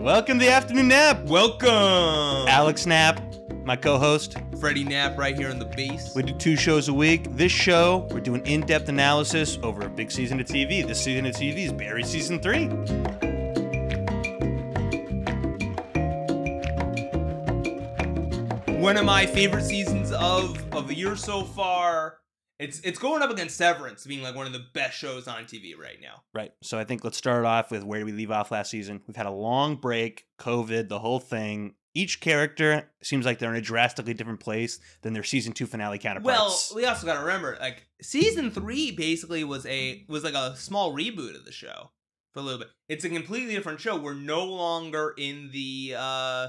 Welcome to the afternoon Knapp. Welcome, Alex Knapp, my co-host. Freddie Knapp, right here on the base. We do two shows a week. This show, we're doing in-depth analysis over a big season of TV. This season of TV is Barry season three. One of my favorite seasons of of the year so far. It's it's going up against Severance, being like one of the best shows on TV right now. Right. So I think let's start off with where we leave off last season? We've had a long break, COVID, the whole thing. Each character seems like they're in a drastically different place than their season two finale counterparts. Well, we also got to remember, like season three basically was a was like a small reboot of the show for a little bit. It's a completely different show. We're no longer in the uh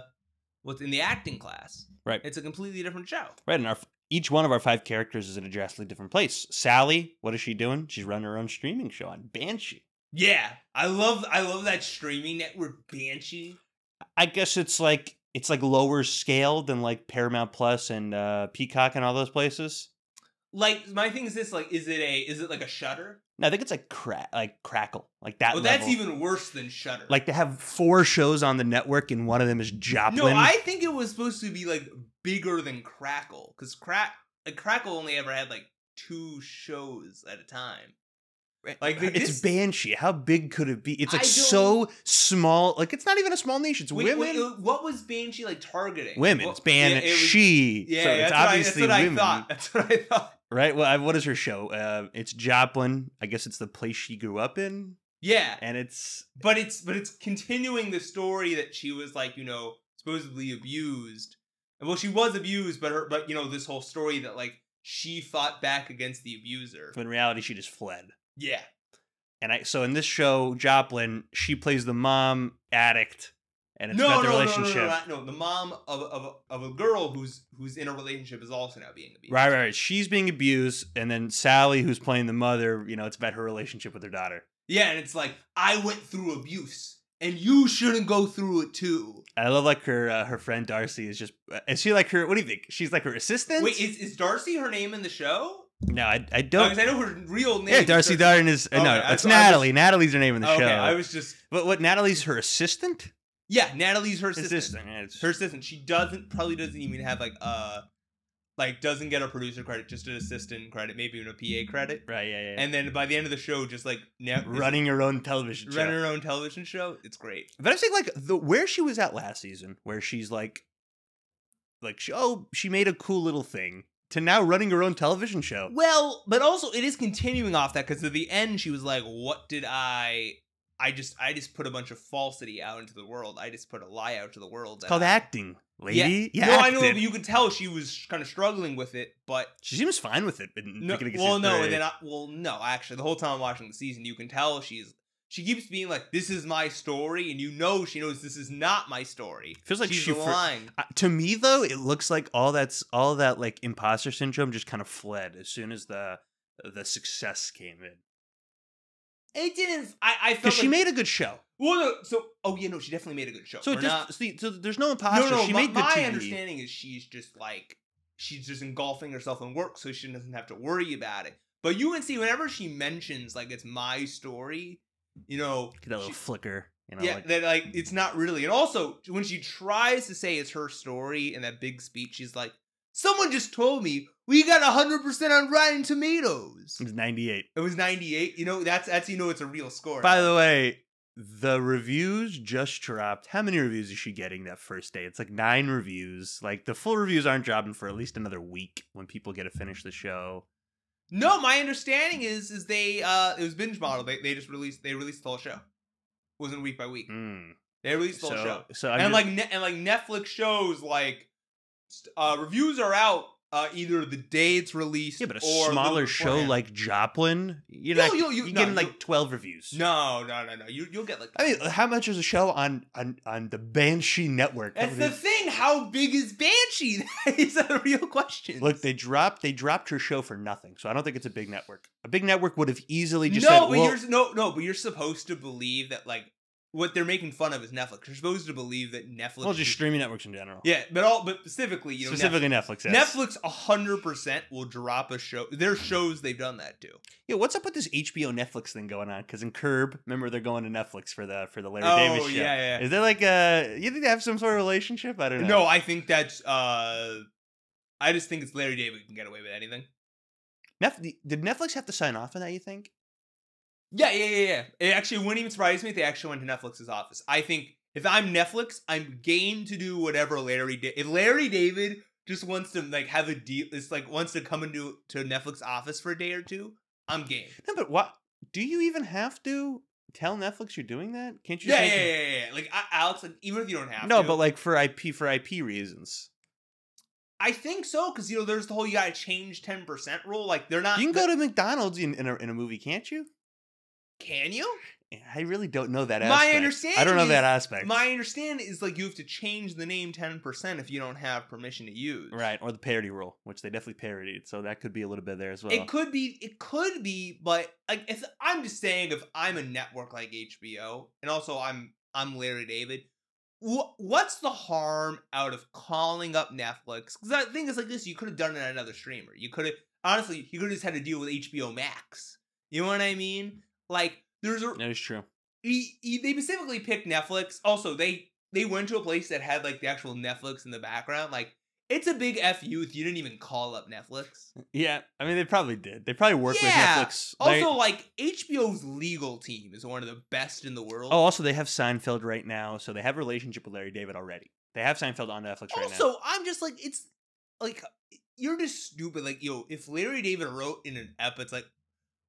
what's in the acting class. Right. It's a completely different show. right. And our each one of our five characters is in a drastically different place. Sally, what is she doing? She's running her own streaming show on Banshee. Yeah, I love I love that streaming network Banshee. I guess it's like it's like lower scale than like Paramount Plus and uh, Peacock and all those places. Like my thing is this: like, is it a is it like a Shudder? No, I think it's like crack, like Crackle, like that. Well, that's even worse than Shudder. like they have four shows on the network, and one of them is Joplin. no, I think it was supposed to be like bigger than Crackle because crack like Crackle only ever had like two shows at a time. Like it's this- Banshee. How big could it be? It's like so small. Like it's not even a small niche. It's Wait, women. wait, uh, what was Banshee like targeting? women. What- It's Ban yeah, it was- Yeah, so it's that's, what I, that's obviously what I thought. That's what I thought. Right? Well, I- what is her show? Uh, it's Joplin. I guess it's the place she grew up in, Yeah, and it's but it's but it's continuing the story that she was like you know supposedly abused well she was abused but her but you know this whole story that like she fought back against the abuser But in reality she just fled. yeah And I so in this show, Joplin, she plays the mom addict, and it's no about no, the no no relationship. no no the mom of, of, of a girl who's who's in a relationship is also now being abused Right, right, right. She's being abused, and then Sally, who's playing the mother, you know, it's about her relationship with her daughter. yeah and it's like i went through abuse and you shouldn't go through it too I love like her uh, her friend D'Arcy is just is she like her what do you think? She's like her assistant? wait is, is darcy her name in the show no, I, I don't. 'cause i know her real name yeah, D'Arcy Carden is uh, Okay, no, I- it's I was- Natalie. Natalie's her name in the okay show. i was just but what Natalie's her assistant? Yeah natalie's her assistant. Assistant. yeah, her assistant. She doesn't probably doesn't even have like uh like doesn't get a producer credit, just an assistant credit, maybe even a PA credit. right, yeah, yeah. And then by the end of the show, just like running her own television show. running her own television show. It's great. But I think like the where she was at last season, where she's like, like she, oh, she made a cool little thing to now running her own television show. Well, but also it is continuing off that because at the end she was like, "What did I? I just I just put a bunch of falsity out into the world. I just put a lie out to the world." It's called I- acting, lady. Yeah, Yeah, no, I know. But you could tell she was kind of struggling with it, but She seems fine with it. But No, well, no, and then I, well, no. Actually, the whole time I'm watching the season, you can tell she's she keeps being like, "This is my story," and you know she knows this is not my story. Feels like she's she for- lying. Uh, to me though, it looks like all that's all that like imposter syndrome just kind of fled as soon as the the success came in. It didn't. I, I felt Because she made a good show. Well, no, so oh yeah, no, she definitely made a good show. So We're it just not- see, so there's no imposter. no, no. she my, made good my TV. understanding is she's just like she's just engulfing herself in work, so she doesn't have to worry about it. But you can see whenever she mentions like it's my story, you know, Get a little she- flicker. You know, yeah, like, that like it's not really. And also, when she tries to say it's her story in that big speech, she's like, "Someone just told me we got hundred percent on Rotten Tomatoes." it was 98. It was ninety eight. You know, that's that's you know it's a real score. By the way, the reviews just dropped. How many reviews is she getting that first day? It's like nine reviews. Like the full reviews aren't dropping for at least another week when people get to finish the show. no, my understanding is is they uh it was binge model. They they just released they released the whole show. It wasn't week by week. Mm. They released the So, whole show. so I'm and just- like ne- and like Netflix shows like uh reviews are out uh either the day it's released yeah, but a or a smaller show like Joplin, you know, You'll- you'll- you- you're no, getting you'll- like 12 reviews. No, no, no, no. You you'll get like. I mean, how much is a show on on on the Banshee network? that's the thing. How big is Banshee? is that a real question? Look, they dropped they dropped her show for nothing, so I don't think it's a big network. A big network would have easily just no, said, but well, you're no, no, but you're supposed to believe that like what they're making fun of is Netflix. You're supposed to believe that Netflix. Well, just streaming networks in general. yeah, but all but specifically, you know, Specifically Netflix. Netflix. yes. Netflix hundred percent will drop a show. Their shows they've done that too. Yeah, what's up with this HBO Netflix thing going on? Because in Curb, remember they're going to Netflix for the for the Larry oh David show. yeah, yeah. Is there like a you think they have some sort of relationship? I don't know. No, I think that's. uh I just think it's Larry David can get away with anything. Netflix, did Netflix have to sign off on that? You think? Yeah, yeah, yeah, yeah. It actually wouldn't even surprise me if they actually went to Netflix's office. I think if I'm Netflix, I'm game to do whatever Larry. Da- if Larry David just wants to like have a deal, it's like wants to come into to Netflix office for a day or two. I'm game. No, but what? Do you even have to tell Netflix you're doing that? Can't you? Yeah, yeah, yeah, yeah, yeah. Like I, Alex, like even if you don't have No, to. but like for IP for IP reasons, I think so because you know there's the whole you gotta change ten percent rule. Like they're not. you can go to McDonald's in in a, in a movie, can't you? Can you? I really don't know that. Aspect. My aspect. I don't understanding know that aspect. My understanding is like you have to change the name ten percent if you don't have permission to use. right, or the parody rule, which they definitely parodied, so that could be a little bit there as well. It could be, it could be, but like if I'm just saying, if I'm a network like HBO, and also I'm I'm Larry David, wh- what's the harm out of calling up Netflix? Because the thing is like this, you could have done it on another streamer. You could have honestly, you could have just had to deal with HBO Max. You know what I mean? Like there's a that is true. he, he, they specifically picked Netflix. Also, they they went to a place that had like the actual Netflix in the background. Like it's a big fu if you didn't even call up Netflix. Yeah, I mean they probably did. They probably worked Yeah. with Netflix. Also, like HBO's legal team is one of the best in the world. oh, also they have Seinfeld right now, so they have a relationship with Larry David already. They have Seinfeld on Netflix right now. also, I'm just like it's like you're just stupid. Like yo, if Larry David wrote in an ep, it's like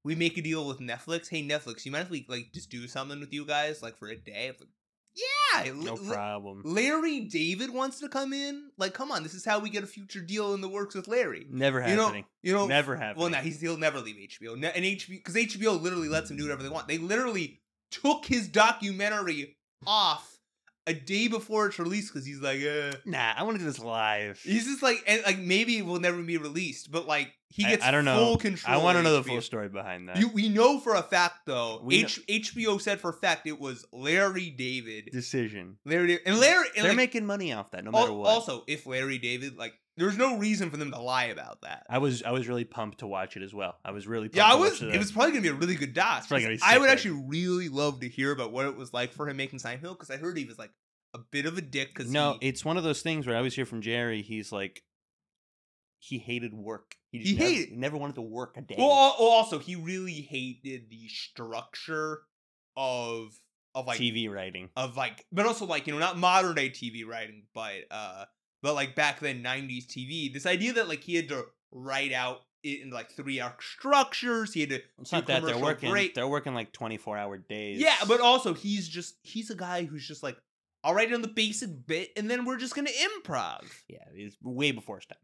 we make a deal with Netflix. Hey Netflix, you mind if we like just do something with you guys like for a day? Like, yeah, No problem. Larry David wants to come in. Like, come on, this is how we get a future deal in the works with Larry. Never You know, happening. you know, Never happening. Well, no, he's he'll never leave HBO. And HBO because HBO literally lets him do whatever they want. They literally took his documentary off a day before it's released because he's like, uh, Nah, I want to do this live. he's just like, and like maybe it will never be released, but like he gets I, don't know. full control. I want to know the full story behind that. You, we know for a fact though. We H- HBO said for a fact it was Larry David. Decision. Larry David, and Larry and They're like, making money off that, no al- matter what. Also, if Larry David, like, there's no reason for them to lie about that. I was I was really pumped to watch it as well. I was really pumped Yeah, I to was. watch It was probably gonna be a really good doc. probably gonna be I would right? actually really love to hear about what it was like for him making Seinfeld because I heard he was like a bit of a dick. Because no, he, it's one of those things where I always hear from Jerry. He's like, he hated work. just He never, hated- he never wanted to work a day. well, also he really hated the structure of of like TV writing. of like, but also like you know not modern day TV writing, but uh, but like back then '90s TV. This idea that like he had to write out it in like three arc structures. He had to It's not that they're working. break. They're working like twenty four hour days. Yeah, but also he's just he's a guy who's just like, I'll write down the basic bit and then we're just gonna improv. yeah, it's way before his time.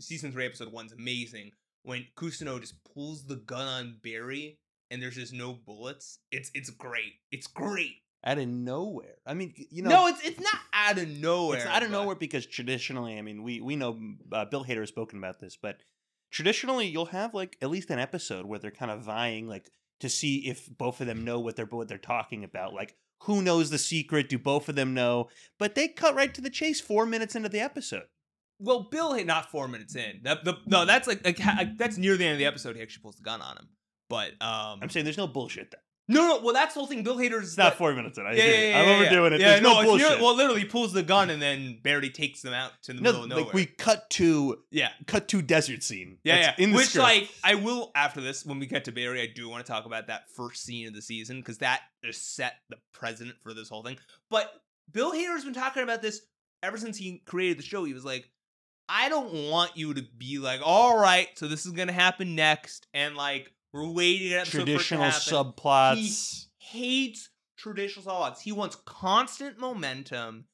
Season three, episode one's amazing. When Cousineau just pulls the gun on Barry and there's just no bullets. It's it's great. It's great. Out of nowhere. I mean, you know, no, it's it's not out of nowhere. it's out of but- nowhere because traditionally, I mean, we we know uh, Bill Hader has spoken about this, but traditionally, you'll have like at least an episode where they're kind of vying, like to see if both of them know what they're what they're talking about, like. Who knows the secret? Do both of them know? But they cut right to the chase four minutes into the episode. Well, Bill hit not four minutes in. The, the, no, that's like, like that's near the end of the episode. He actually pulls the gun on him. But um, I'm saying there's no bullshit there. No, no. Well, that's the whole thing. Bill Hader's It's not four minutes in. I yeah, yeah, yeah, I'm overdoing it. Yeah, There's no, no, bullshit. well, literally he pulls the gun and then Barry takes them out to the no, middle of nowhere. like we cut to yeah, cut to desert scene. yeah, That's yeah. In the Which script. like I will after this when we get to Barry, I do want to talk about that first scene of the season because that just set the precedent for this whole thing. But Bill Hader's been talking about this ever since he created the show. He was like, I don't want you to be like, all right, so this is gonna happen next, and like we're waiting an episode for it to traditional happen." subplots. hates traditional plots. He wants constant momentum.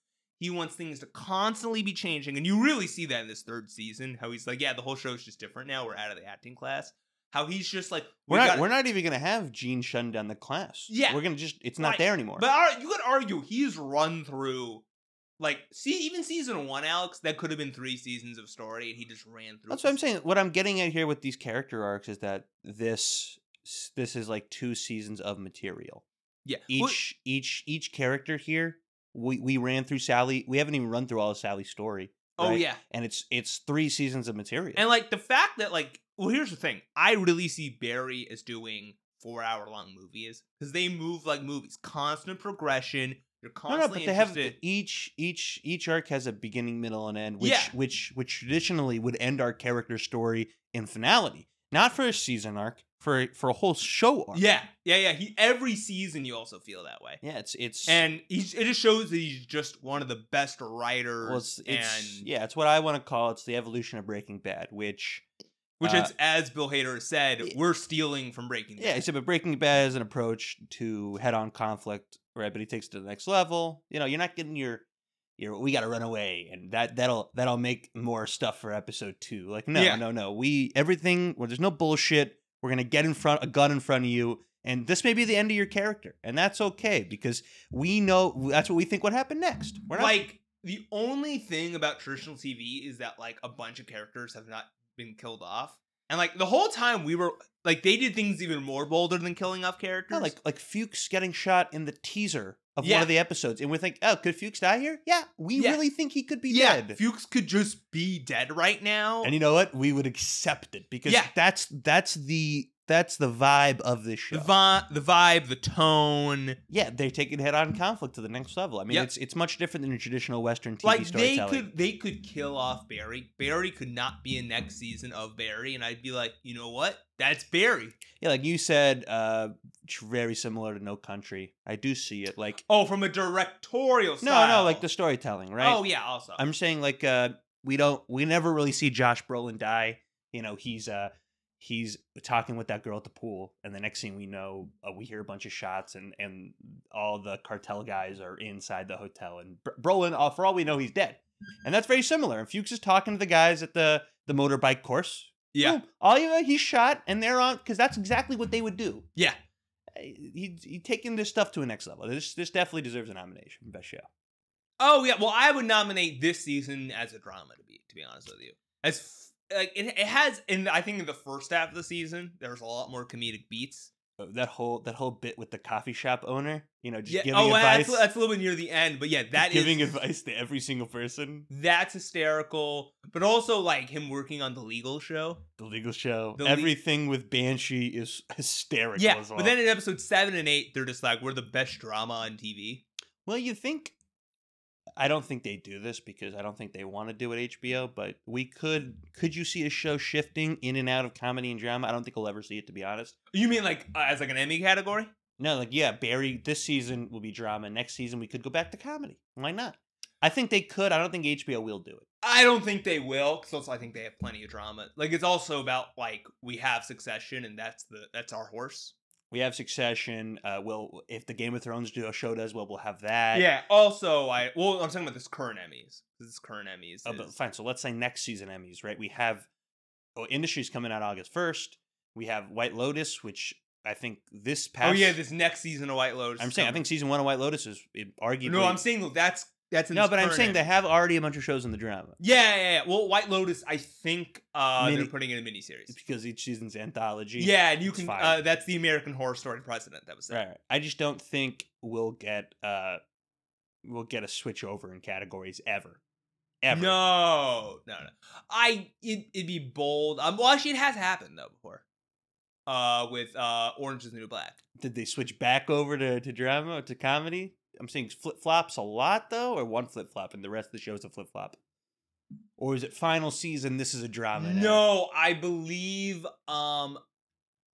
He wants things to constantly be changing, and you really see that in this third season. How he's like, yeah, the whole show's just different now. We're out of the acting class. How he's just like, we We're not. gotta- We're not even gonna have Gene shutting down the class. Yeah. we're gonna just. It's not Right. there anymore. But ar- you could argue he's run through, like, see, even season one, Alex, that could have been three seasons of story, and he just ran through. That's what I'm saying. What I'm getting at here with these character arcs is that this this is like two seasons of material. Yeah. Well- Each each each character here, we we ran through Sally. We haven't even run through all of Sally's story. oh yeah. and it's it's three seasons of material. And like the fact that like well here's the thing. I really see Barry as doing four hour long movies because they move like movies. Constant progression. You're no, no, but they have interested. each each each arc has a beginning, middle, and end, which Yeah. which which traditionally would end our character story in finality, not for a season arc, for for a whole show arc. Yeah, yeah, yeah. He every season you also feel that way. yeah, it's it's And he's, it just shows that he's just one of the best writers. well, it's, it's and yeah, it's what I want to call it's the evolution of Breaking Bad, which which uh, is as Bill Hader said, we're stealing from Breaking Bad. yeah, except but Breaking Bad is an approach to head on conflict, right? But he takes it to the next level. You know, you're not getting your your we got to run away, and that that'll that'll make more stuff for episode two. Like no, Yeah. no, no. We everything. Well, there's no bullshit. We're gonna get in front a gun in front of you, and this may be the end of your character, and that's okay because we know that's what we think would happen next. We're not like the only thing about traditional TV is that like a bunch of characters have not been killed off, and like the whole time we were like they did things even more bolder than killing off characters. no, like like Fuches getting shot in the teaser of one of the episodes, and we think, oh, could Fuches die here? Yeah, we Yeah. really think he could be yeah, dead. Fuches could just be dead right now. And you know what? We would accept it because Yeah. that's that's the that's the vibe of this show. the vi- the vibe, the tone, yeah, they're taking head-on conflict to the next level. I mean, Yep. it's it's much different than your traditional Western TV like they storytelling. could they could kill off Barry. Barry could not be a next season of Barry, and I'd be like, you know what? That's Barry. Yeah, like you said, uh, it's very similar to No Country. I do see it. Like Oh, from a directorial no, style. no, like the storytelling, right? Oh yeah, also. I'm saying like uh, we don't we never really see Josh Brolin die. You know, he's uh he's talking with that girl at the pool, and the next thing we know, uh, we hear a bunch of shots, and and all the cartel guys are inside the hotel, and Br- Brolin, uh, for all we know, he's dead, and that's very similar. And Fuches is talking to the guys at the the motorbike course. yeah. Boom. all you know, he's shot, and they're on because that's exactly what they would do. Yeah. Uh, He he taking this stuff to a next level. This this definitely deserves a nomination. Best show. Oh yeah, well I would nominate this season as a drama to be to be honest with you. As like it, it has in I think in the first half of the season there's a lot more comedic beats. Uh, That whole that whole bit with the coffee shop owner, you know, just yeah. giving Oh, advice, that's, that's a little bit near the end, but yeah, that is giving advice to every single person. that's hysterical. But also like him working on the legal show. The legal show, The le- everything with Banshee is hysterical. Yeah, as well. but then in episode seven and eight, they're just like we're the best drama on TV. well, you think? I don't think they do this because I don't think they want to do it HBO. But we could. Could you see a show shifting in and out of comedy and drama? I don't think we'll ever see it, to be honest. You mean like uh, as like an Emmy category? No, like yeah, Barry. This season will be drama. Next season we could go back to comedy. Why not? I think they could. I don't think HBO will do it. I don't think they will, because also I think they have plenty of drama. Like it's also about like we have Succession, and that's the that's our horse. We have Succession. Uh, we'll if the Game of Thrones do a show does well, we'll have that. yeah. Also, I well, I'm talking about this current Emmys. This current Emmys. Oh, but fine. So let's say next season Emmys, right? We have oh, Industry's coming out August first. We have White Lotus, which I think this past. oh yeah, this next season of White Lotus. I'm is saying I think season one of White Lotus is it, arguably. No, I'm saying that's that's no, but I'm saying they have already a bunch of shows in the drama Yeah, yeah, yeah. Well, White Lotus, I think uh, Mini- they're putting in a miniseries. because each season's anthology. Yeah, and you It's can. fine. Uh, that's the American Horror Story precedent that was set. Right, right. I just don't think we'll get uh we'll get a switch over in categories ever. Ever. No, no, no. I it, it'd be bold. Um, well, actually, it has happened though before. Uh, with uh, Orange Is the New Black. Did they switch back over to, to drama to comedy? I'm seeing flip flops a lot though, or one flip flop and the rest of the show is a flip flop. Or is it final season? This is a drama. now? No, I believe um,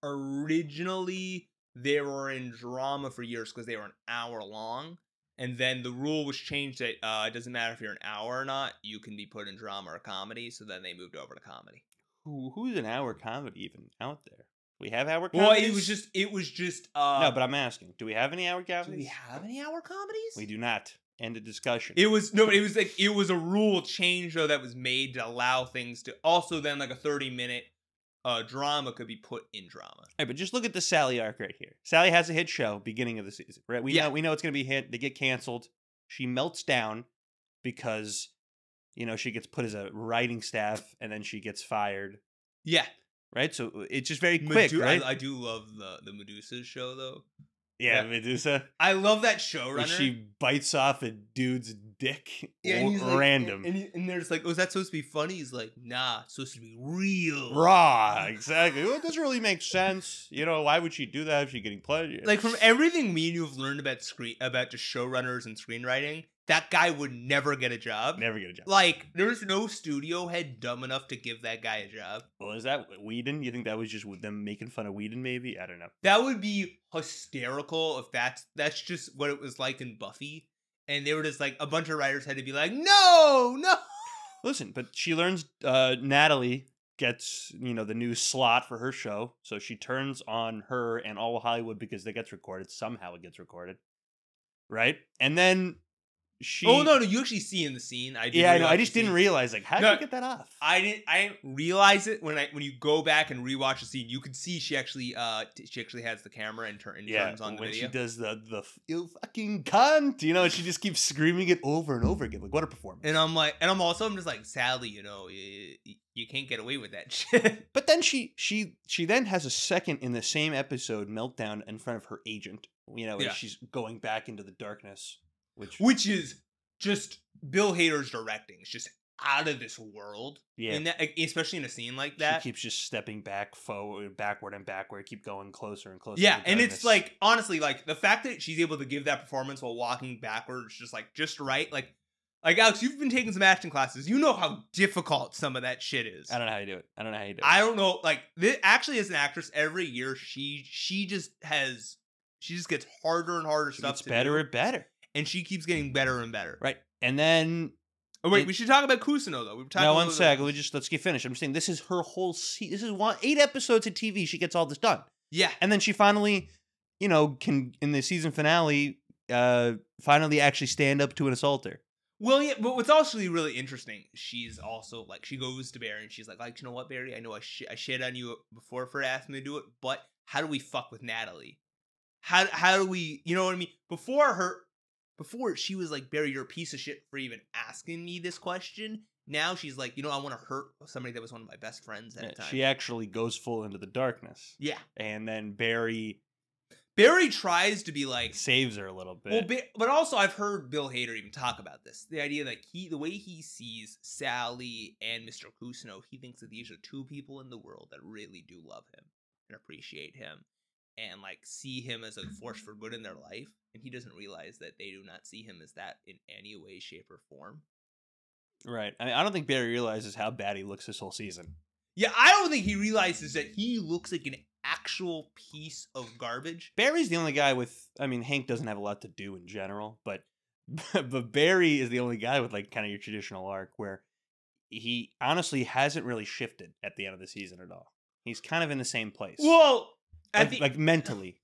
originally they were in drama for years because they were an hour long, and then the rule was changed that uh, it doesn't matter if you're an hour or not, you can be put in drama or comedy. So then they moved over to comedy. Who, who's an hour comedy even out there? We have hour comedies? Well, it was just it was just uh, no, but I'm asking. Do we have any hour comedies? do we have any hour comedies? We do not. End of discussion. It was no, but it was like it was a rule change though that was made to allow things to also then like a thirty minute uh drama could be put in drama. Right, but just look at the Sally arc right here. Sally has a hit show beginning of the season, right? We Yeah. know we know it's gonna be hit. They get canceled. She melts down because you know she gets put as a writing staff, and then she gets fired. Yeah, Right, so uh, it's just very quick, Medu- right? I, I do love the the Medusa show though. Yeah, Yeah. Medusa. I love that showrunner. she bites off a dude's dick. yeah, and he's like- random. and, he- and there's like, oh, is that supposed to be funny? He's like, nah, it's supposed to be real. Raw, exactly. Well, it doesn't really make sense. You know, why would she do that if she's getting pleasure? Like from everything me and you have learned about screen about just showrunners and screenwriting, that guy would never get a job. never get a job. Like, there's no studio head dumb enough to give that guy a job. Well, is that Whedon? You think that was just with them making fun of Whedon? Maybe I don't know. That would be hysterical if that's that's just what it was like in Buffy. And they were just like a bunch of writers had to be like, no, no. Listen, but she learns uh, Natalie gets you know the new slot for her show, so she turns on her and all Hollywood because it gets recorded. Somehow it gets recorded, right? And then she. oh no, no, you actually see in the scene. I Yeah, I know. I just didn't realize like how did No, you get that off? I didn't. I didn't realize it when I when you go back and rewatch the scene. You could see she actually uh t- she actually has the camera and, turn, and yeah, turns on the when video. she does the the you fucking cunt, you know, and she just keeps screaming it over and over again. Like what a performance! and I'm like, and I'm also I'm just like, sadly, you know, you, you can't get away with that shit. But then she she she then has a second in the same episode meltdown in front of her agent. You know, Yeah. she's going back into the darkness, which Which is just Bill Hader's directing. It's just out of this world. yeah, In that, especially in a scene like that. she keeps just stepping back forward, backward and backward, keep going closer and closer. Yeah, and it's like honestly, like the fact that she's able to give that performance while walking backwards, just like just right, like like Alex, you've been taking some acting classes. You know how difficult some of that shit is. I don't know how you do it. I don't know how you do it. I don't know. Like this, actually, as an actress, every year she she just has she just gets harder and harder She stuff gets better do, and better, and she keeps getting better and better. right? And then Oh wait, It- we should talk about Cousineau though. We've talked. now a one sec, bit- we just let's get finished. I'm saying this is her whole. Se- this is one eight episodes of TV. She gets all this done. Yeah, and then she finally you know can in the season finale uh finally actually stand up to an assaulter Well, yeah, but what's also really interesting, she's also like she goes to Barry and she's like, like you know what, Barry, I know I sh- I shit on you before for asking me to do it, but how do we fuck with Natalie? How how do we, you know what I mean? Before her, before she was like, Barry, you're a piece of shit for even asking me this question. Now she's like, you know, I want to hurt somebody that was one of my best friends at Yeah, the time. she actually goes full into the darkness yeah, and then barry Barry tries to be like, saves her a little bit Well, ba- but also I've heard Bill Hader even talk about this. The idea that he, the way he sees Sally and Mr. Cousineau, he thinks that these are two people in the world that really do love him and appreciate him and like see him as a force for good in their life. And he doesn't realize that they do not see him as that in any way, shape, or form. right I, mean, I don't think barry realizes how bad he looks this whole season Yeah, I don't think he realizes that he looks like an actual piece of garbage. barry's the only guy with i mean hank doesn't have a lot to do in general but but barry is the only guy with like kind of your traditional arc where he honestly hasn't really shifted at the end of the season at all he's kind of in the same place Well, like, the, like mentally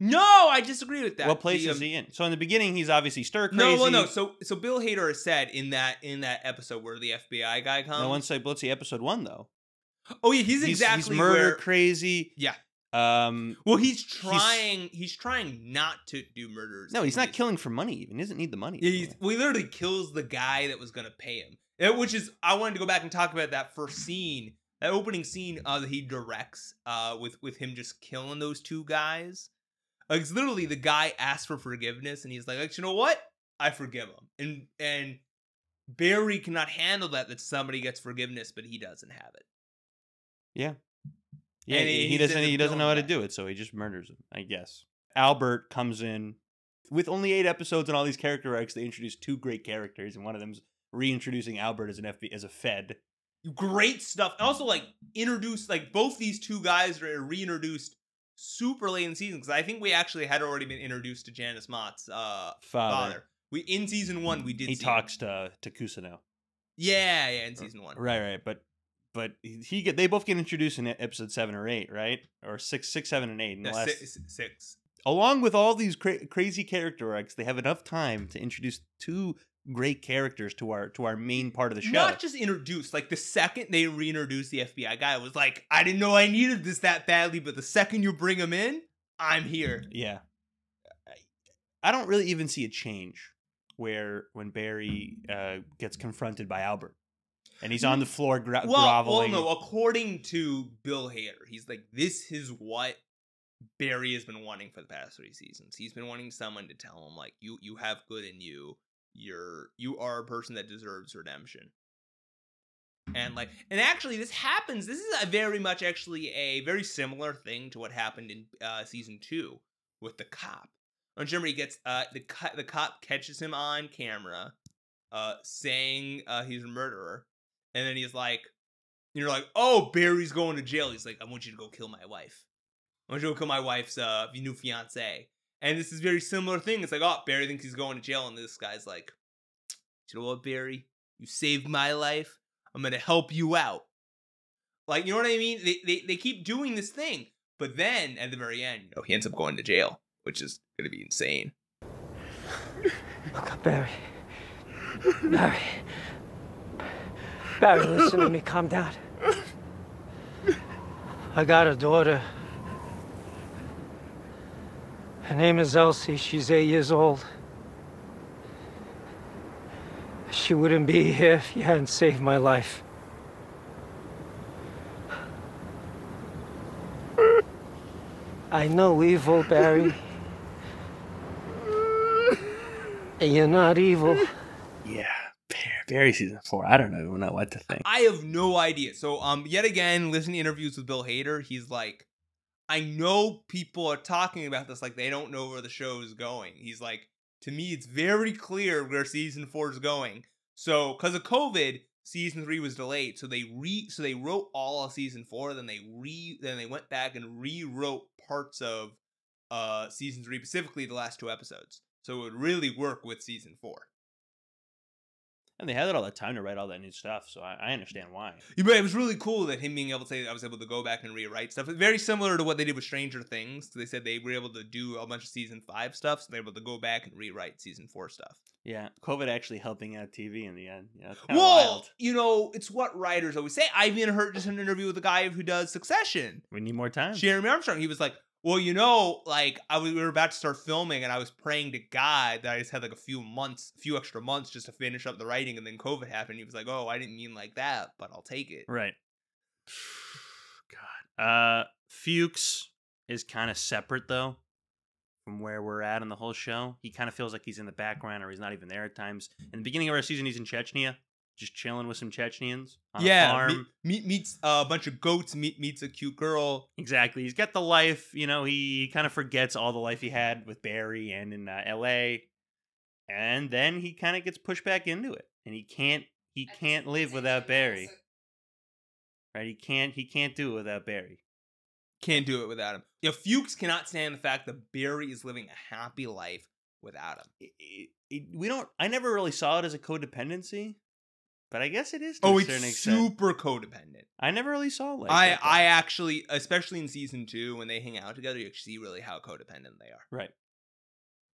no, I disagree with that. what place The, is um, he in? So in the beginning, he's obviously stir crazy. No, well, no. So, so Bill Hader said in that in that episode where the FBI guy comes. no one say, let's see, episode one though. oh yeah, he's He's, exactly he's murder where. crazy. Yeah. Um. Well, he's trying. He's, trying not to do murders. No, he's not killing for money. Even he doesn't need the money. Yeah, he's, well, he literally kills the guy that was gonna pay him. Uh, Which is, I wanted to go back and talk about that first scene, that opening scene uh, that he directs, uh, with with him just killing those two guys. Like, it's literally the guy asks for forgiveness, and he's like, like, you know what? I forgive him, and and Barry cannot handle that that somebody gets forgiveness, but he doesn't have it. yeah, and he, he- doesn't. He doesn't know how to do it, so he just murders him. I guess. Albert comes in with only eight episodes and all these character arcs. They introduce two great characters, and one of them's reintroducing Albert as an FB as a Fed. Great stuff. Also, like introduced, like both these two guys are reintroduced super late in the season because I think we actually had already been introduced to Janice Moss's uh, Father. father. We in season one we did. He talks to to Cousineau. Him. Yeah, yeah, in season one. Right, right, but but he get they both get introduced in episode seven or eight, right, or six, six, seven, and eight. Yeah, Unless, six, six. along with all these cra- crazy character arcs, they have enough time to introduce two great characters to our to our main part of the show. Not just introduced. Like the second they reintroduced the FBI guy, I was like, I didn't know I needed this that badly, but the second you bring him in, I'm here. yeah, I- don't really even see a change where when Barry uh, gets confronted by Albert and he's on the floor gra- well, groveling. well, no. According to Bill Hader, he's like, this is what Barry has been wanting for the past three seasons. He's been wanting someone to tell him like you you have good in you. You're you are a person that deserves redemption. And like and actually this happens this is a very much actually a very similar thing to what happened in uh season 2 with the cop. Remember he gets uh the co- the cop catches him on camera uh saying uh he's a murderer and then he's like you're like, "Oh, Barry's going to jail." He's like, "I want you to go kill my wife." I want you to go kill my wife's uh new fiance. And this is very similar thing. It's like, oh, Barry thinks he's going to jail, and this guy's like, you know what, Barry? You saved my life. I'm gonna help you out. Like, you know what I mean? They they, they keep doing this thing, but then at the very end, you know, he ends up going to jail, which is gonna be insane. Look up, Barry. Barry. Barry, listen to me. Calm down. I got a daughter. Her name is Elsie. She's eight years old. She wouldn't be here if you hadn't saved my life. I know evil, Barry. And you're not evil. Yeah, Bar- Barry season four. I don't even know what to think. I have no idea. So, um, yet again, listening to interviews with Bill Hader, he's like, I know people are talking about this like they don't know where the show is going. He's like, to me, it's very clear where season four is going. So, because of COVID, season three was delayed. So they re so they wrote all of season four. Then they re then they went back and rewrote parts of uh season three, specifically the last two episodes. So it would really work with season four. And they had all that time to write all that new stuff, so I, I understand why. Yeah, But it was really cool that him being able to say I was able to go back and rewrite stuff. Very similar to what they did with Stranger Things. They said they were able to do a bunch of season five stuff, so they're able to go back and rewrite season four stuff. Yeah, COVID actually helping out TV in the end. Yeah, it's Well, wild. you know, it's what writers always say. I even heard just an interview with a guy who does Succession, we need more time. Jeremy Armstrong. He was like, "Well, you know, like I we were about to start filming, and I was praying to God that I just had like a few months, a few extra months just to finish up the writing, and then COVID happened. He was like, "Oh, I didn't mean like that, but I'll take it." Right. God. Uh Fuches is kind of separate though from where we're at in the whole show. He kind of feels like he's in the background or he's not even there at times. In the beginning of our season he's in Chechnya, just chilling with some Chechnyans on a yeah, farm. meet, meet, meets a bunch of goats. Meet, meets a cute girl. Exactly. He's got the life, you know, he, he kind of forgets all the life he had with Barry and in uh, LA. And then he kind of gets pushed back into it. And he can't he can't live without Barry. Right? He can't he can't do it without Barry. Can't do it without him. You know, Fuches cannot stand the fact that Barry is living a happy life without him. it, it, it- we don't i never really saw it as a codependency but i guess it is to Oh, it's certain extent super codependent. i never really saw like I that. I actually, especially in season two, when they hang out together, you see really how codependent they are. right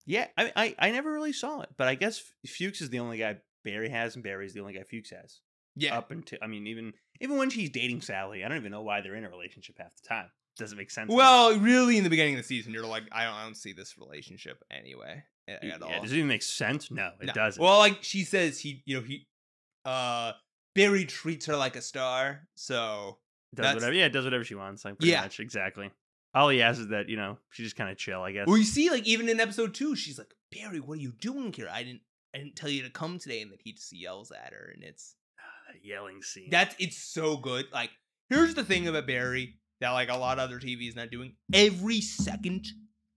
yeah I, I i never really saw it but i guess fuches is the only guy barry has and barry's the only guy fuches has Yeah, up until i mean even even when she's dating sally i don't even know why they're in a relationship half the time doesn't make sense. Well, really, in the beginning of the season, you're like, I don't, I don't see this relationship anyway a- yeah, at all. does it even make sense no it No. doesn't Well, like she says, he, you know, he, uh, Barry treats her like a star. So does that's- whatever yeah it does whatever she wants like pretty Yeah. much exactly all he asks is that you know she just kind of chill i guess Well, you see, like even in episode two, she's like, Barry, what are you doing here? I didn't, I didn't tell you to come today, and that he just yells at her, and it's that yelling scene that's it's so good. Like, here's the thing about Barry that like a lot of other TV is not doing. Every second,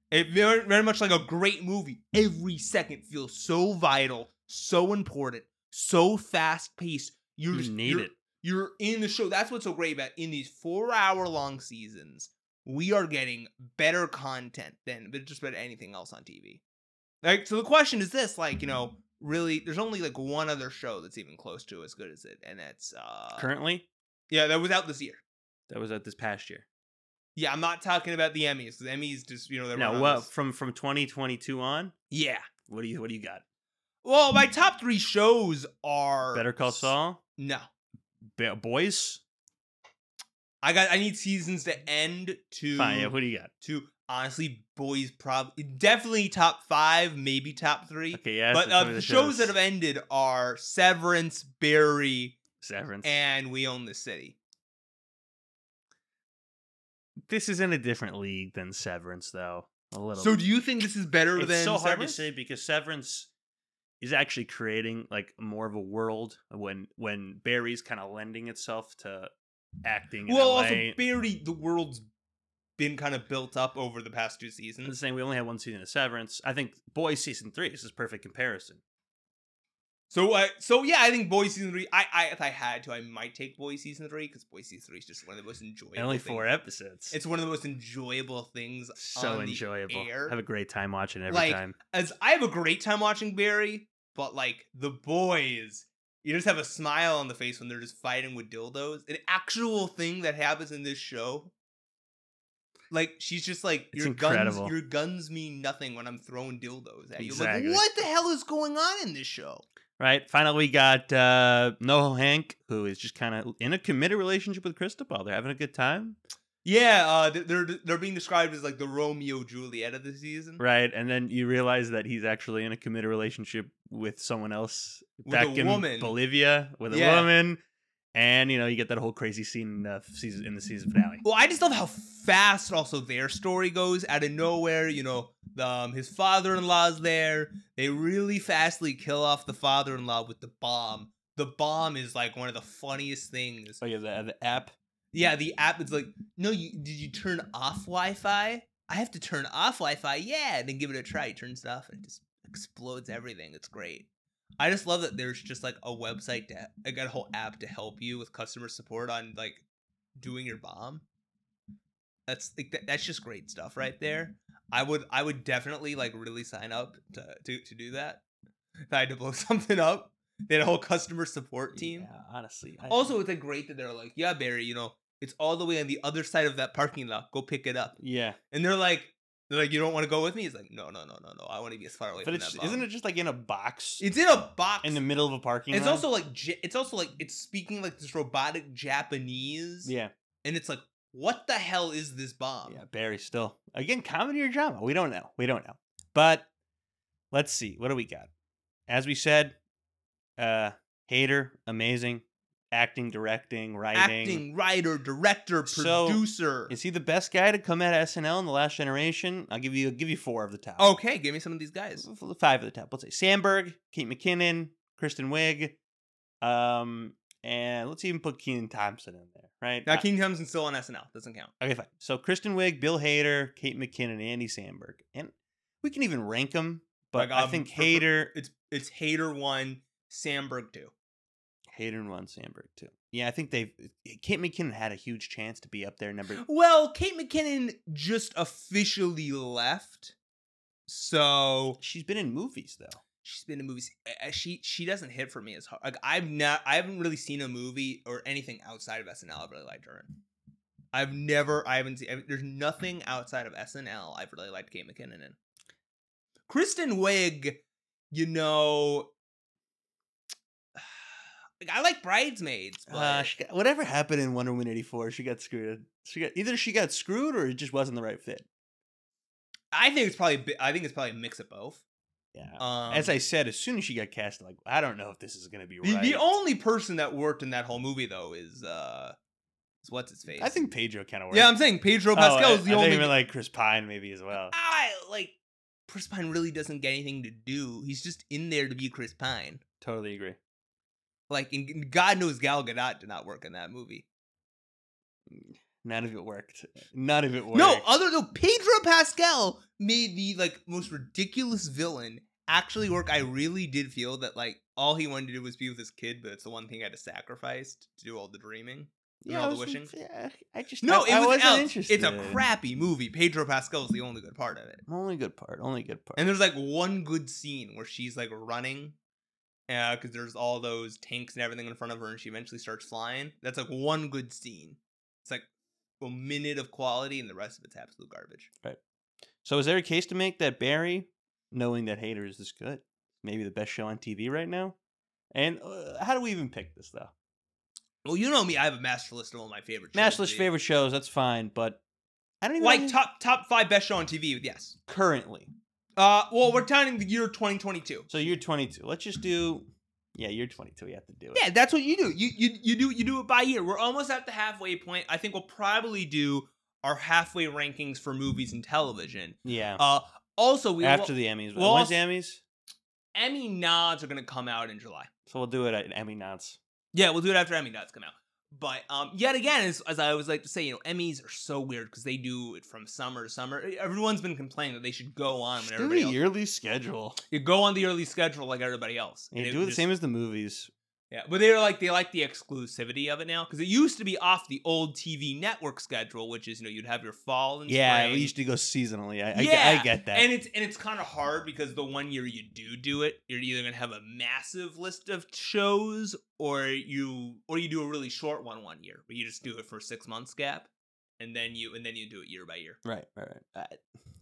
it very very much like a great movie. Every second feels so vital, so important, so fast paced. You're you just- need you're- it you're in the show. That's what's so great about in these four hour long seasons. We are getting better content than just about anything else on TV. Like, so the question is this: like, you know, really, there's only like one other show that's even close to as good as it, and that's uh, currently yeah, that was out this year. that was out this past year Yeah, I'm not talking about the Emmys. The Emmys just you know they're No, run on what this- from from 2022 on? Yeah. What do you what do you got? Well, my top three shows are Better Call Saul, No, Ba- Boys. I got. I need seasons to end to Fine. Yeah, what do you got? to honestly, boys, probably definitely top five, maybe top three. Okay, yeah. but uh, the shows that have ended are Severance, Barry, Severance. and We Own the City. this is in a different league than Severance, though. A little. So do you think this is better it's than so hard Severance? to say because Severance is actually creating like more of a world when when Barry's kind of lending itself to acting. In Well, LA. also Barry, the world's been kind of built up over the past two I'm seasons. saying we only had one season of Severance. I think Boys season three is a perfect comparison. So, I so yeah, I think Boys season three. I, I if I had to, I might take Boys season three because Boys season three is just one of the most enjoyable. And only things. four episodes. It's one of the most enjoyable things. so the enjoyable. air. Have a great time watching every Like, time. As I have a great time watching Barry, but like the boys, you just have a smile on the face when they're just fighting with dildos. An actual thing that happens in this show. Like she's just like It's your guns. incredible. Your guns mean nothing when I'm throwing dildos at you. Exactly. Like what the hell is going on in this show? Right. Finally, we got uh, Noho Hank, who is just kind of in a committed relationship with Cristobal. They're having a good time. Yeah, uh, they're they're being described as like the Romeo Juliet of the season. Right. And then you realize that he's actually in a committed relationship with someone else With back a in woman. Bolivia with a Yeah. woman. And, you know, you get that whole crazy scene in the season, in the season finale. Well, I just love how fast also their story goes out of nowhere. You know, the, um, his father-in-law's there. They really fastly kill off the father-in-law with the bomb. The bomb is like one of the funniest things. Oh, yeah, the, the app. Yeah, the app is like, no, you did you turn off Wi-Fi? I have to turn off Wi-Fi. Yeah, and then give it a try. He turns it off and it just explodes everything. It's great. I just love that there's just like a website to like a whole app to help you with customer support on like doing your bomb. That's like that, that's just great stuff right there. I would I would definitely like really sign up to to, to do that. If I had to blow something up, they had a whole customer support team. Yeah, honestly. I- Also, it's like great that they're like, yeah, Barry, you know, it's all the way on the other side of that parking lot. Go pick it up. yeah. And they're like, they're like, you don't want to go with me? He's like, no, no, no, no, no. I want to be as far away But from it's, that. bomb." isn't it just like in a box It's in a box. in the middle of a parking it's lot? also like, it's also like, it's speaking like this robotic Japanese. Yeah. And it's like, what the hell is this bomb? Yeah, Barry still. Again, comedy or drama? We don't know. We don't know. But let's see. What do we got? As we said, uh Hader, amazing. Acting, directing, writing. Acting, writer, director, So, producer. Is he the best guy to come out of SNL in the last generation? I'll give you I'll give you four of the top. okay, give me some of these guys. Five of the top. Let's say Samberg, Kate McKinnon, Kristen Wiig, um, and let's even put Kenan Thompson in there, right? Now, Kenan Thompson's still on SNL. Doesn't count. Okay, fine. So Kristen Wiig, Bill Hader, Kate McKinnon, Andy Samberg, and we can even rank them. But Like, I um, think for- for- Hader, It's it's Hader one, Samberg two. Hader and one Samberg too. Yeah, I think they've. Kate McKinnon had a huge chance to be up there. Number Well, Kate McKinnon just officially left, so she's been in movies though. she's been in movies. uh, She she doesn't hit for me as hard. Like I've not, I haven't really seen a movie or anything outside of SNL I've really liked her in. I've never, I haven't seen. I- There's nothing outside of SNL I've really liked Kate McKinnon in. Kristen Wiig, you know, I like Bridesmaids, but Uh, got, whatever happened in Wonder Woman eighty four, she got screwed. She got either she got screwed or it just wasn't the right fit. I think it's probably, I think it's probably a mix of both. Yeah. Um, As I said, as soon as she got cast, like I don't know if this is gonna be The, right. the only person that worked in that whole movie though is uh is what's his face. I think Pedro kind of worked. Yeah, I'm saying Pedro Oh, Pascal I- is the I only think even like Chris Pine maybe as well. I like Chris Pine really doesn't get anything to do. He's just in there to be Chris Pine. Totally agree. Like and God knows Gal Gadot did not work in that movie. Mm, none of it worked. None of it worked. No, other though Pedro Pascal made the like most ridiculous villain actually work. I really did feel that like all he wanted to do was be with his kid, but it's the one thing I had to sacrifice to do all the dreaming. and all the wishing. Yeah, I just No, I, it I was interested. It's a crappy movie. Pedro Pascal is the only good part of it. Only good part. Only good part. And there's like one good scene where she's like running, uh, because there's all those tanks and everything in front of her, and she eventually starts flying. That's like one good scene. It's like a minute of quality, and the rest of it's absolute garbage. Right. So, is there a case to make that Barry, knowing that Hader is this good, maybe the best show on TV right now? And uh, how do we even pick this though? Well, you know me, I have a master list of all my favorite. shows, Master list favorite shows. That's fine, but I don't even like know- top top five best show on TV. Yes. currently. Uh, well, we're counting the year 2022. So you're 22. Let's just do. Yeah, you're 22. You have to do it. Yeah, that's what you do. You you you do you do it by year. We're almost at the halfway point. I think we'll probably do our halfway rankings for movies and television. Yeah. Uh, also, we After will, the Emmys. we'll When's also- Emmys? Emmy nods are gonna come out in July. So we'll do it at Emmy nods. Yeah, we'll do it after Emmy nods come out. But um, yet again, as, as I always like to say, you know, Emmys are so weird because they do it from summer to summer. Everyone's been complaining that they should go on when Just do everybody a else. yearly schedule. You go on the early schedule like everybody else. You And it do it the just- same as the movies. Yeah, but they're like they like the exclusivity of it now because it used to be off the old TV network schedule, which is you know you'd have your fall and Yeah, spring. we used to go seasonally. I, I, yeah, get, I get that. and it's and it's kind of hard because the one year you do do it, you're either gonna have a massive list of shows, or you or you do a really short one one year, but you just do it for six months gap, and then you and then you do it year by year. right, right, right. Uh,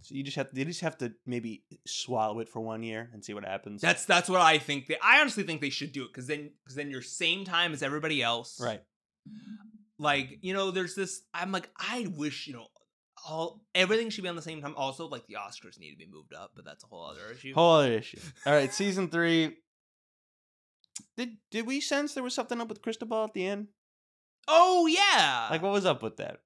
so you just have to, you just have to maybe swallow it for one year and see what happens. That's that's what I think. They, I honestly think they should do it because then because then you're same time as everybody else. right. like you know there's this i'm like i wish you know all everything should be on the same time also like the oscars need to be moved up but that's a whole other issue Whole other issue. All right, season three. Did did we sense there was something up with Cristobal at the end? oh yeah Like, what was up with that?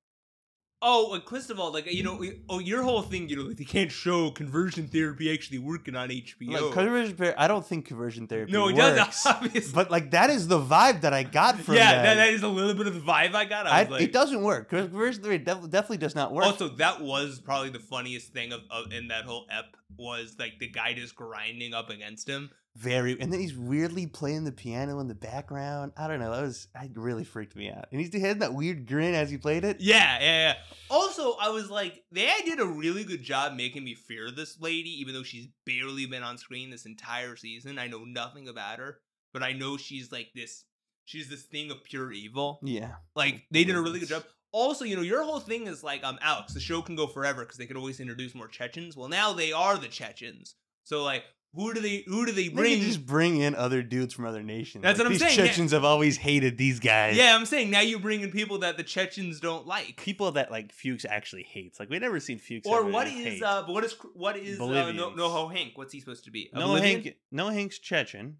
Oh like all, like you know oh your whole thing you know like they can't show conversion therapy actually working on hbo Like, conversion therapy. I don't think conversion therapy. no it works, does obviously But like, that is the vibe that I got from yeah that. that, that is a little bit of the vibe i got i I, was like it doesn't work. Conversion therapy def- definitely does not work. Also, that was probably the funniest thing of, of in that whole ep was like the guy just grinding up against him. Very and then he's weirdly playing the piano in the background i don't know that was I really freaked me out and he's he had that weird grin as he played it Yeah, yeah, yeah. Also, I was like, they did a really good job making me fear this lady, even though she's barely been on screen this entire season. I know nothing about her, but I know she's like this. She's this thing of pure evil. yeah Like they did a really good job. Also, you know, your whole thing is like, um, Alex, the show can go forever because they could always introduce more Chechens. Well, now they are the Chechens. So like, who do they who do they they bring? could just bring in other dudes from other nations That's Like, what I'm these saying, yeah. Chechens have always hated these guys yeah, I'm saying now you bring in people that the Chechens don't like. people that like Fuches actually hates like we never seen Fuches Or what hate. is uh what is what is uh, no Bolivians. Noho Hank? What's he supposed to be? A no? Hank no Hank's Chechen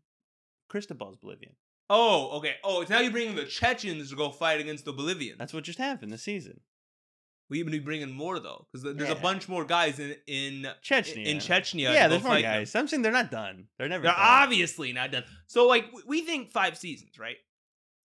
Cristobal's Bolivian Oh, okay. Oh, it's now you're bringing the Chechens to go fight against the Bolivians. that's what just happened this season we even be bringing more though, because there's a bunch more guys in in Chechnya in Chechnya. yeah there's more fight them. guys I'm saying they're not done they're never They're done. obviously not done. So like we- think five seasons, right?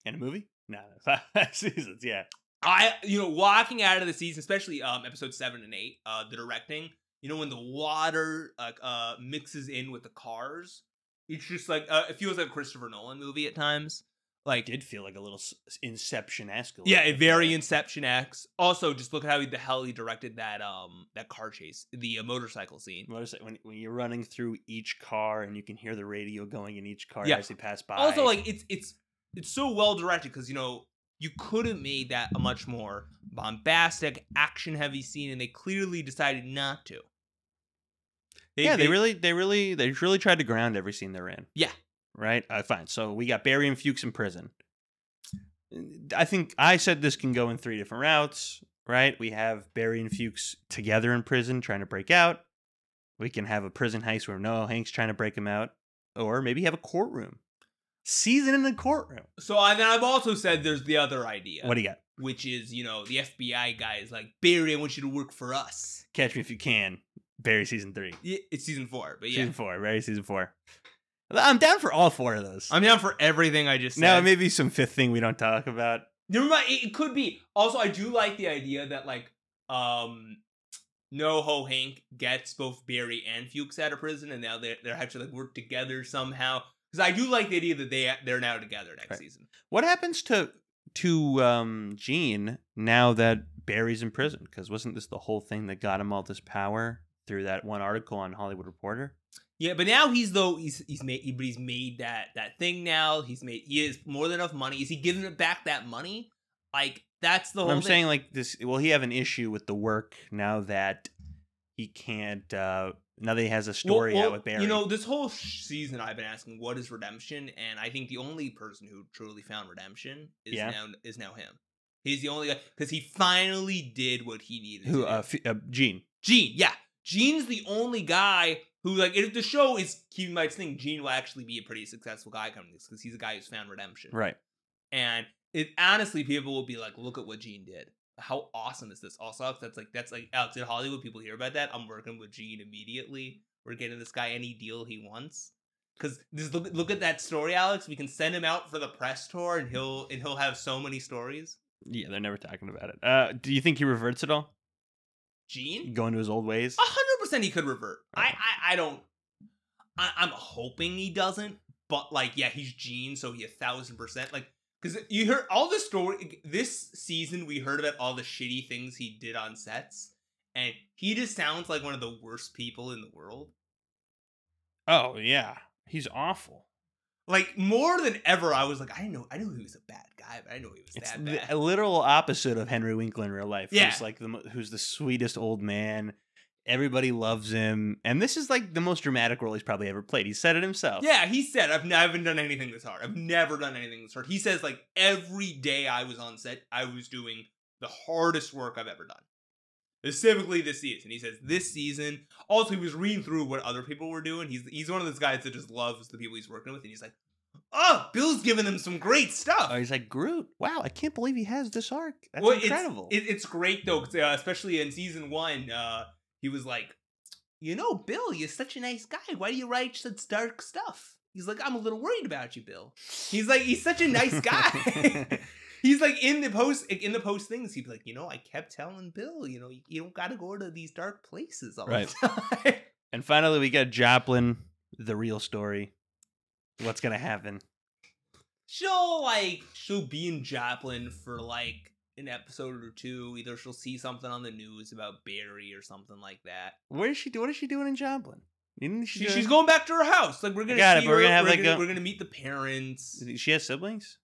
in a movie no five seasons yeah I you know walking out of the season, especially um episode seven and eight, uh the directing. You know when the water like uh mixes in with the cars, it's just like uh, it feels like a Christopher Nolan movie at times. Like did feel like a little Inception esque. Yeah, a very Inception esque. Also, just look at how he, the hell he directed that um that car chase, the uh, motorcycle scene. Motorcycle When, when you're running through each car and you can hear the radio going in each car Yeah. as they pass by. Also, like it's it's it's so well directed because you know you could have made that a much more bombastic, action heavy scene, and they clearly decided not to. yeah, they really, they really, they really tried to ground every scene they're in. Yeah. Right. Uh, fine. So we got Barry and Fuches in prison. I think I said this can go in three different routes. Right. We have Barry and Fuches together in prison trying to break out. We can have a prison heist where NoHo Hank's trying to break him out, or maybe have a courtroom. Season in the courtroom. So and then I've also said there's the other idea, What do you got? which is you know the FBI guy is like Barry, I want you to work for us. Catch me if you can. Barry season three. Yeah, it's season four, but yeah, Season four, Barry season four. I'm down for all four of those. I'm down for everything I just said. now maybe some fifth thing we don't talk about. Never mind. It, could be. Also, I do like the idea that like um NoHo Hank gets both Barry and Fuches out of prison, and now they they have to like work together somehow. Because I do like the idea that they they're now together next Right. season. What happens to to um Gene now that Barry's in prison? Because wasn't this the whole thing that got him all this power through that one article on Hollywood Reporter? Yeah, but now he's though he's he's made but he's made that that thing now. He's made he has more than enough money. Is he giving it back that money? Like that's the whole. I'm thing. saying like this. Will he have an issue with the work now that he can't? uh Now that he has a story Well- out with Barry. You know, this whole season I've been asking what is redemption, and I think the only person who truly found redemption is Yeah. now is now him. He's the only guy because he finally did what he needed. who? to do. Uh, F- uh, Gene. Gene, yeah, Gene's the only guy who like if the show is keeping by its thing, Gene will actually be a pretty successful guy coming this because he's a guy who's found redemption. Right. And it honestly, people will be like, look at what Gene did. how awesome is this? Also, that's like that's like Alex in Hollywood. People hear about that. I'm working with Gene immediately. We're getting this guy any deal he wants. Cause just look look at that story, Alex. We can send him out for the press tour, and he'll and he'll have so many stories. Yeah, they're never talking about it. Uh, do you think he reverts at all? Gene, Going to his old ways? hundred percent, he could revert. I Okay. I, I don't. I, I'm hoping he doesn't, but like, yeah, he's Gene, so he a thousand percent like. Because you heard all the story this season, we heard about all the shitty things he did on sets, and he just sounds like one of the worst people in the world. Oh yeah, he's awful. Like more than ever, I was like, I know, I knew he was a bad guy, but I know he was It's that bad. a literal opposite of Henry Winkler in real life. Yeah. who's like the who's the sweetest old man. Everybody loves him, and this is like the most dramatic role he's probably ever played. He said it himself. Yeah, he said, I've never done anything this hard. I've never done anything this hard. He says, like, every day I was on set, I was doing the hardest work I've ever done. Specifically this season. He says, this season, also, he was reading through what other people were doing. He's, he's one of those guys that just loves the people he's working with, and he's like, oh, Bill's giving them some great stuff. Oh, he's like Groot. Wow, I can't believe he has this arc. That's Well, it's- incredible. It, it's great though, uh, especially in season one. Uh, he was like, "You know, Bill, you're such a nice guy. Why do you write such dark stuff?" He's like, "I'm a little worried about you, Bill." He's like, he's such a nice guy. he's like in the post in the post things. He'd be like, "You know, I kept telling Bill, you know, you, don't got to go to these dark places all Right. the time." and finally, we get Joplin, the real story. What's gonna happen? she'll like she'll be in Joplin for like an episode or two. Either she'll see something on the news about Barry or something like that. Where is she? Doing? What is she doing in Joplin? She, do- she's going back to her house. Like we're gonna Got it, see but we're her. gonna have, we're, like, gonna, a- we're gonna meet the parents. She has siblings.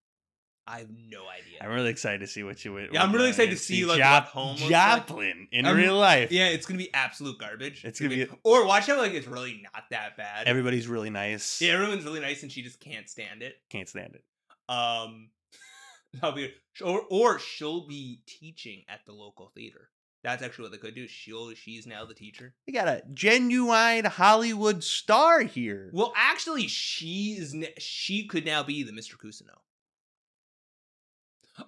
I have no idea. I'm really excited to see what you. What, Yeah, I'm really excited to see, like, what home looks like. Joplin in I'm- real life. yeah, it's gonna be absolute garbage. It's gonna be- or watch out like it's really not that bad. Everybody's really nice. yeah, everyone's really nice, and she just can't stand it. Can't stand it. Um, that'll be or or she'll be teaching at the local theater. That's actually what they could do. She'll she's now the teacher. We got a genuine Hollywood star here. Well, actually, she is. She could now be the Mr. Cousineau.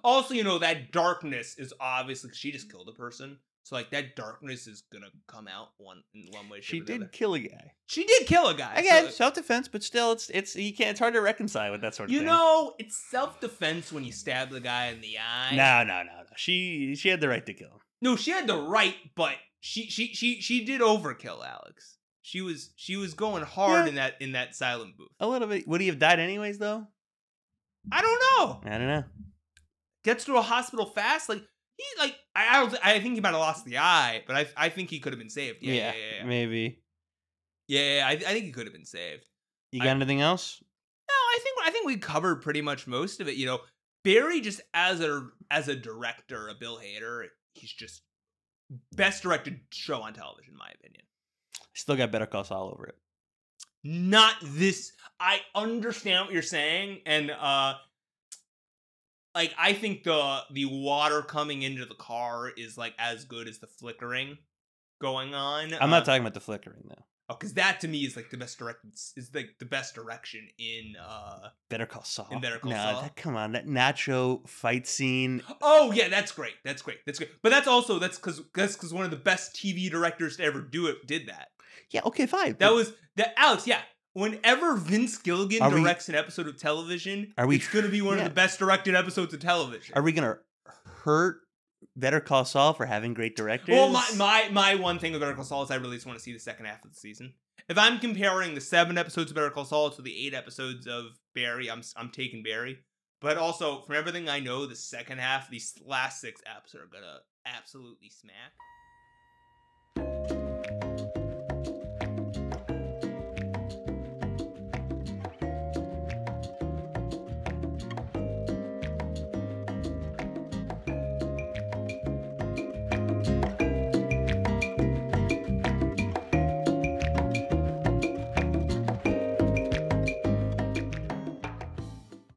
Also, you know that darkness is obviously she just mm. killed a person, so like that darkness is gonna come out one in one way. she shape, or the did other. kill a guy. She did kill a guy. Again, so- self defense, but still, it's it's you can't. It's hard to reconcile with that sort of thing. you thing. know, it's self defense when you stab the guy in the eye. no, no, no, no. She she had the right to kill him. No, she had the right, but she she she she did overkill, Alex. She was she was going hard Yeah. in that in that silent booth. A little bit. Would he have died anyways, though? I don't know. I don't know. Gets to a hospital fast, like he like I I, don't, I think he might have lost the eye, but I I think he could have been saved. Yeah, yeah, yeah. yeah. maybe. Yeah, I, I think he could have been saved. You I- got anything else? No, I think I think we covered pretty much most of it. You know, Barry just as a as a director, a Bill Hader, he's just best directed show on television, in my opinion. Still got Better Call Saul over it. Not this. I understand what you're saying, and uh, like I think the the water coming into the car is like as good as the flickering going on. I'm not Uh, talking about the flickering though. Oh, because that to me is like the best directed is like the best direction in uh Better Call Saul. In Better Call no, Saul? That, come on, that nacho fight scene. Oh yeah, that's great. That's great. That's great. But that's also that's because that's because one of the best TV directors to ever do it did that. Yeah, okay, fine. That but was that Alex. Yeah. Whenever Vince Gilligan Are we- directs an episode of television, Are we- it's going to be one yeah. of the best directed episodes of television. Are we gonna hurt Better Call Saul for having great directors? well, my, my my one thing with Better Call Saul is I really just want to see the second half of the season. If I'm comparing the seven episodes of Better Call Saul to the eight episodes of Barry, I'm I'm taking Barry. But also, from everything I know, the second half, these last six episodes are gonna absolutely smack.